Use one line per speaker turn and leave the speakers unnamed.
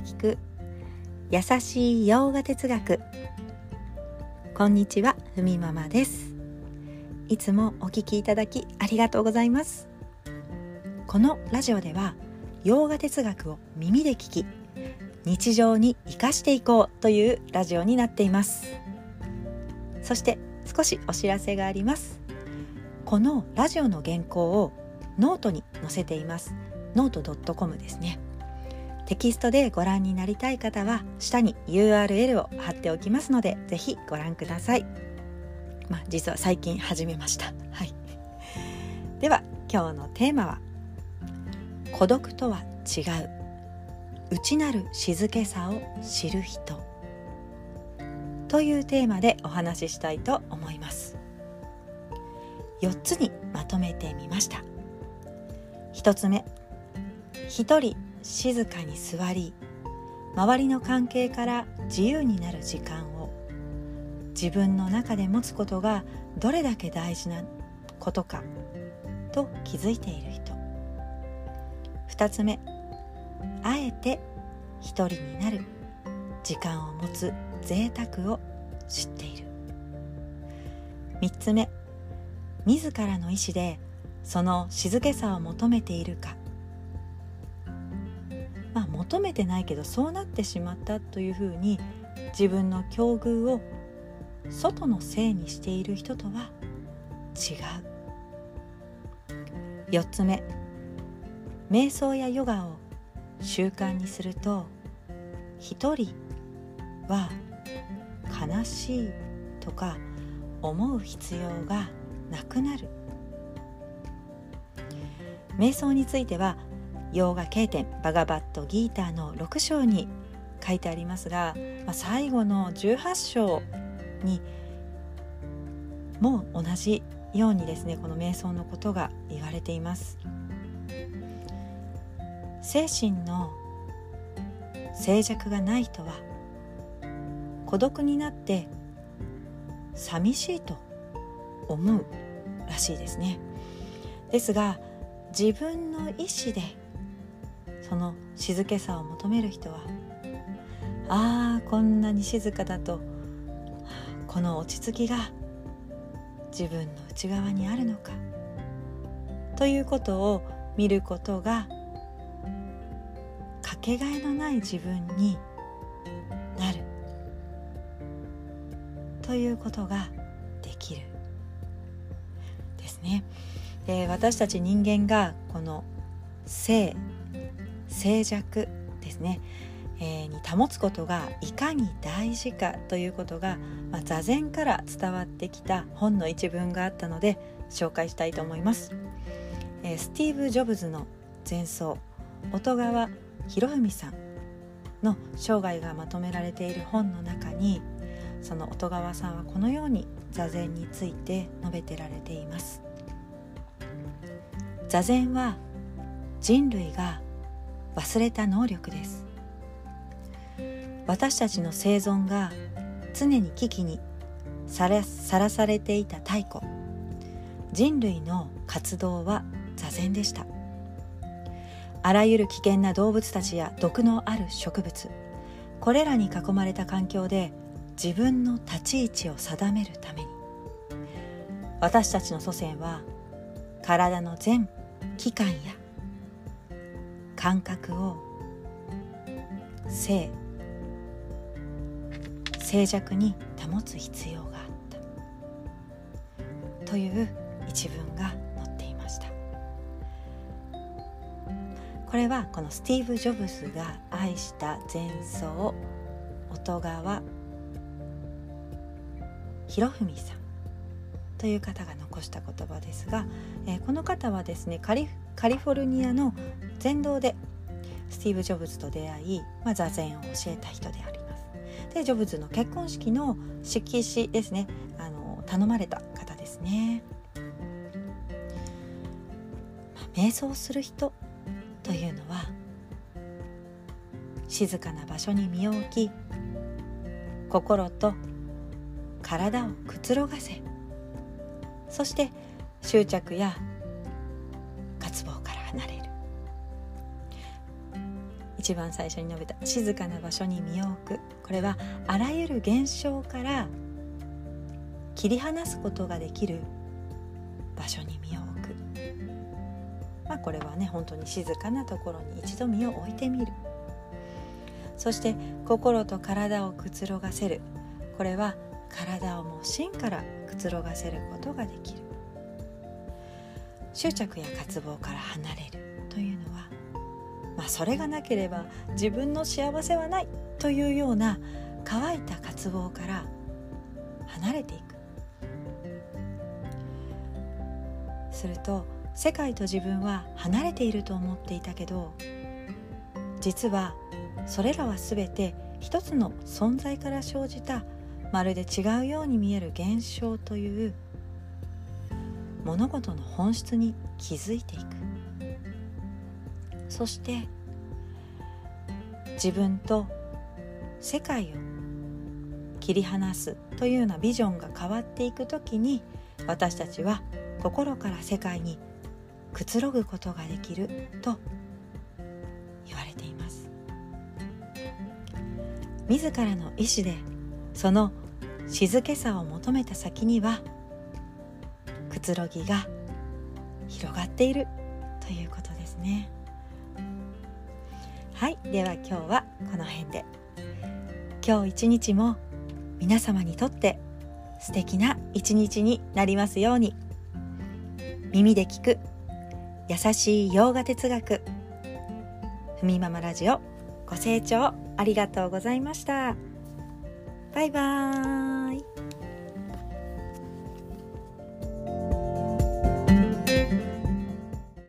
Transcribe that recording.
で聞く。優しい洋画哲学。こんにちはふみママです。いつもお聞きいただきありがとうございます。このラジオでは洋画哲学を耳で聞き日常に生かしていこうというラジオになっています。そして少しお知らせがあります。このラジオの原稿をノートに載せています。ノート .com ですね。テキストでご覧になりたい方は下に URL を貼っておきますのでぜひご覧ください。まあ実は最近始めました。はい。では今日のテーマは孤独とは違う内なる静けさを知る人。というテーマでお話ししたいと思います。4つにまとめてみました。1つ目一人静かに座り周りの関係から自由になる時間を自分の中で持つことがどれだけ大事なことかと気づいている人。2つ目あえて一人になる時間を持つ贅沢を知っている。3つ目自らの意志でその静けさを求めているか。求めてないけどそうなってしまったというふうに自分の境遇を外のせいにしている人とは違う。4つ目。瞑想やヨガを習慣にすると一人は悲しいとか思う必要がなくなる。瞑想については洋画経典バガバットギーターの6章に書いてありますが、まあ、最後の18章にも同じようにですねこの瞑想のことが言われています。精神の静寂がない人は孤独になって寂しいと思うらしいですね。ですが自分の意志でその静けさを求める人はああこんなに静かだとこの落ち着きが自分の内側にあるのかということを見ることがかけがえのない自分になるということができるですね。で私たち人間がこの性静寂ですね、えー、に保つことがいかに大事かということが、まあ、座禅から伝わってきた本の一文があったので紹介したいと思います、えー、スティーブ・ジョブズの前奏音川博文さんの生涯がまとめられている本の中にその音川さんはこのように座禅について述べてられています。座禅は人類が忘れた能力です。私たちの生存が常に危機にさらされていた太古。人類の活動は座禅でした。あらゆる危険な動物たちや毒のある植物これらに囲まれた環境で自分の立ち位置を定めるために。私たちの祖先は体の全器官や感覚を静静寂に保つ必要があった。という一文が載っていました。これはこのスティーブ・ジョブズが愛した前奏音川博文さん。という方が残した言葉ですが、えー、この方はですねカリカリフォルニアの全道でスティーブ・ジョブズと出会い、まあ、座禅を教えた人であります。でジョブズの結婚式の色紙ですねあの頼まれた方ですね。まあ、瞑想する人というのは静かな場所に身を置き心と体をくつろがせそして執着や一番最初に述べた静かな場所に身を置く。これはあらゆる現象から切り離すことができる場所に身を置く。まあこれはね本当に静かなところに一度身を置いてみる。そして心と体をくつろがせる。これは体をもう芯からくつろがせることができる。執着や渇望から離れる。まあそれがなければ自分の幸せはないというような乾いた渇望から離れていく。すると世界と自分は離れていると思っていたけど実はそれらは全て一つの存在から生じたまるで違うように見える現象という物事の本質に気づいていく。そして自分と世界を切り離すというようなビジョンが変わっていく時に私たちは心から世界にくつろぐことができると言われています。自らの意志でその静けさを求めた先にはくつろぎが広がっているということですね。はいでは今日はこの辺で。今日一日も皆様にとって素敵な一日になりますように。耳で聞く優しい洋画哲学。ふみママラジオご清聴ありがとうございました。バイバーイ。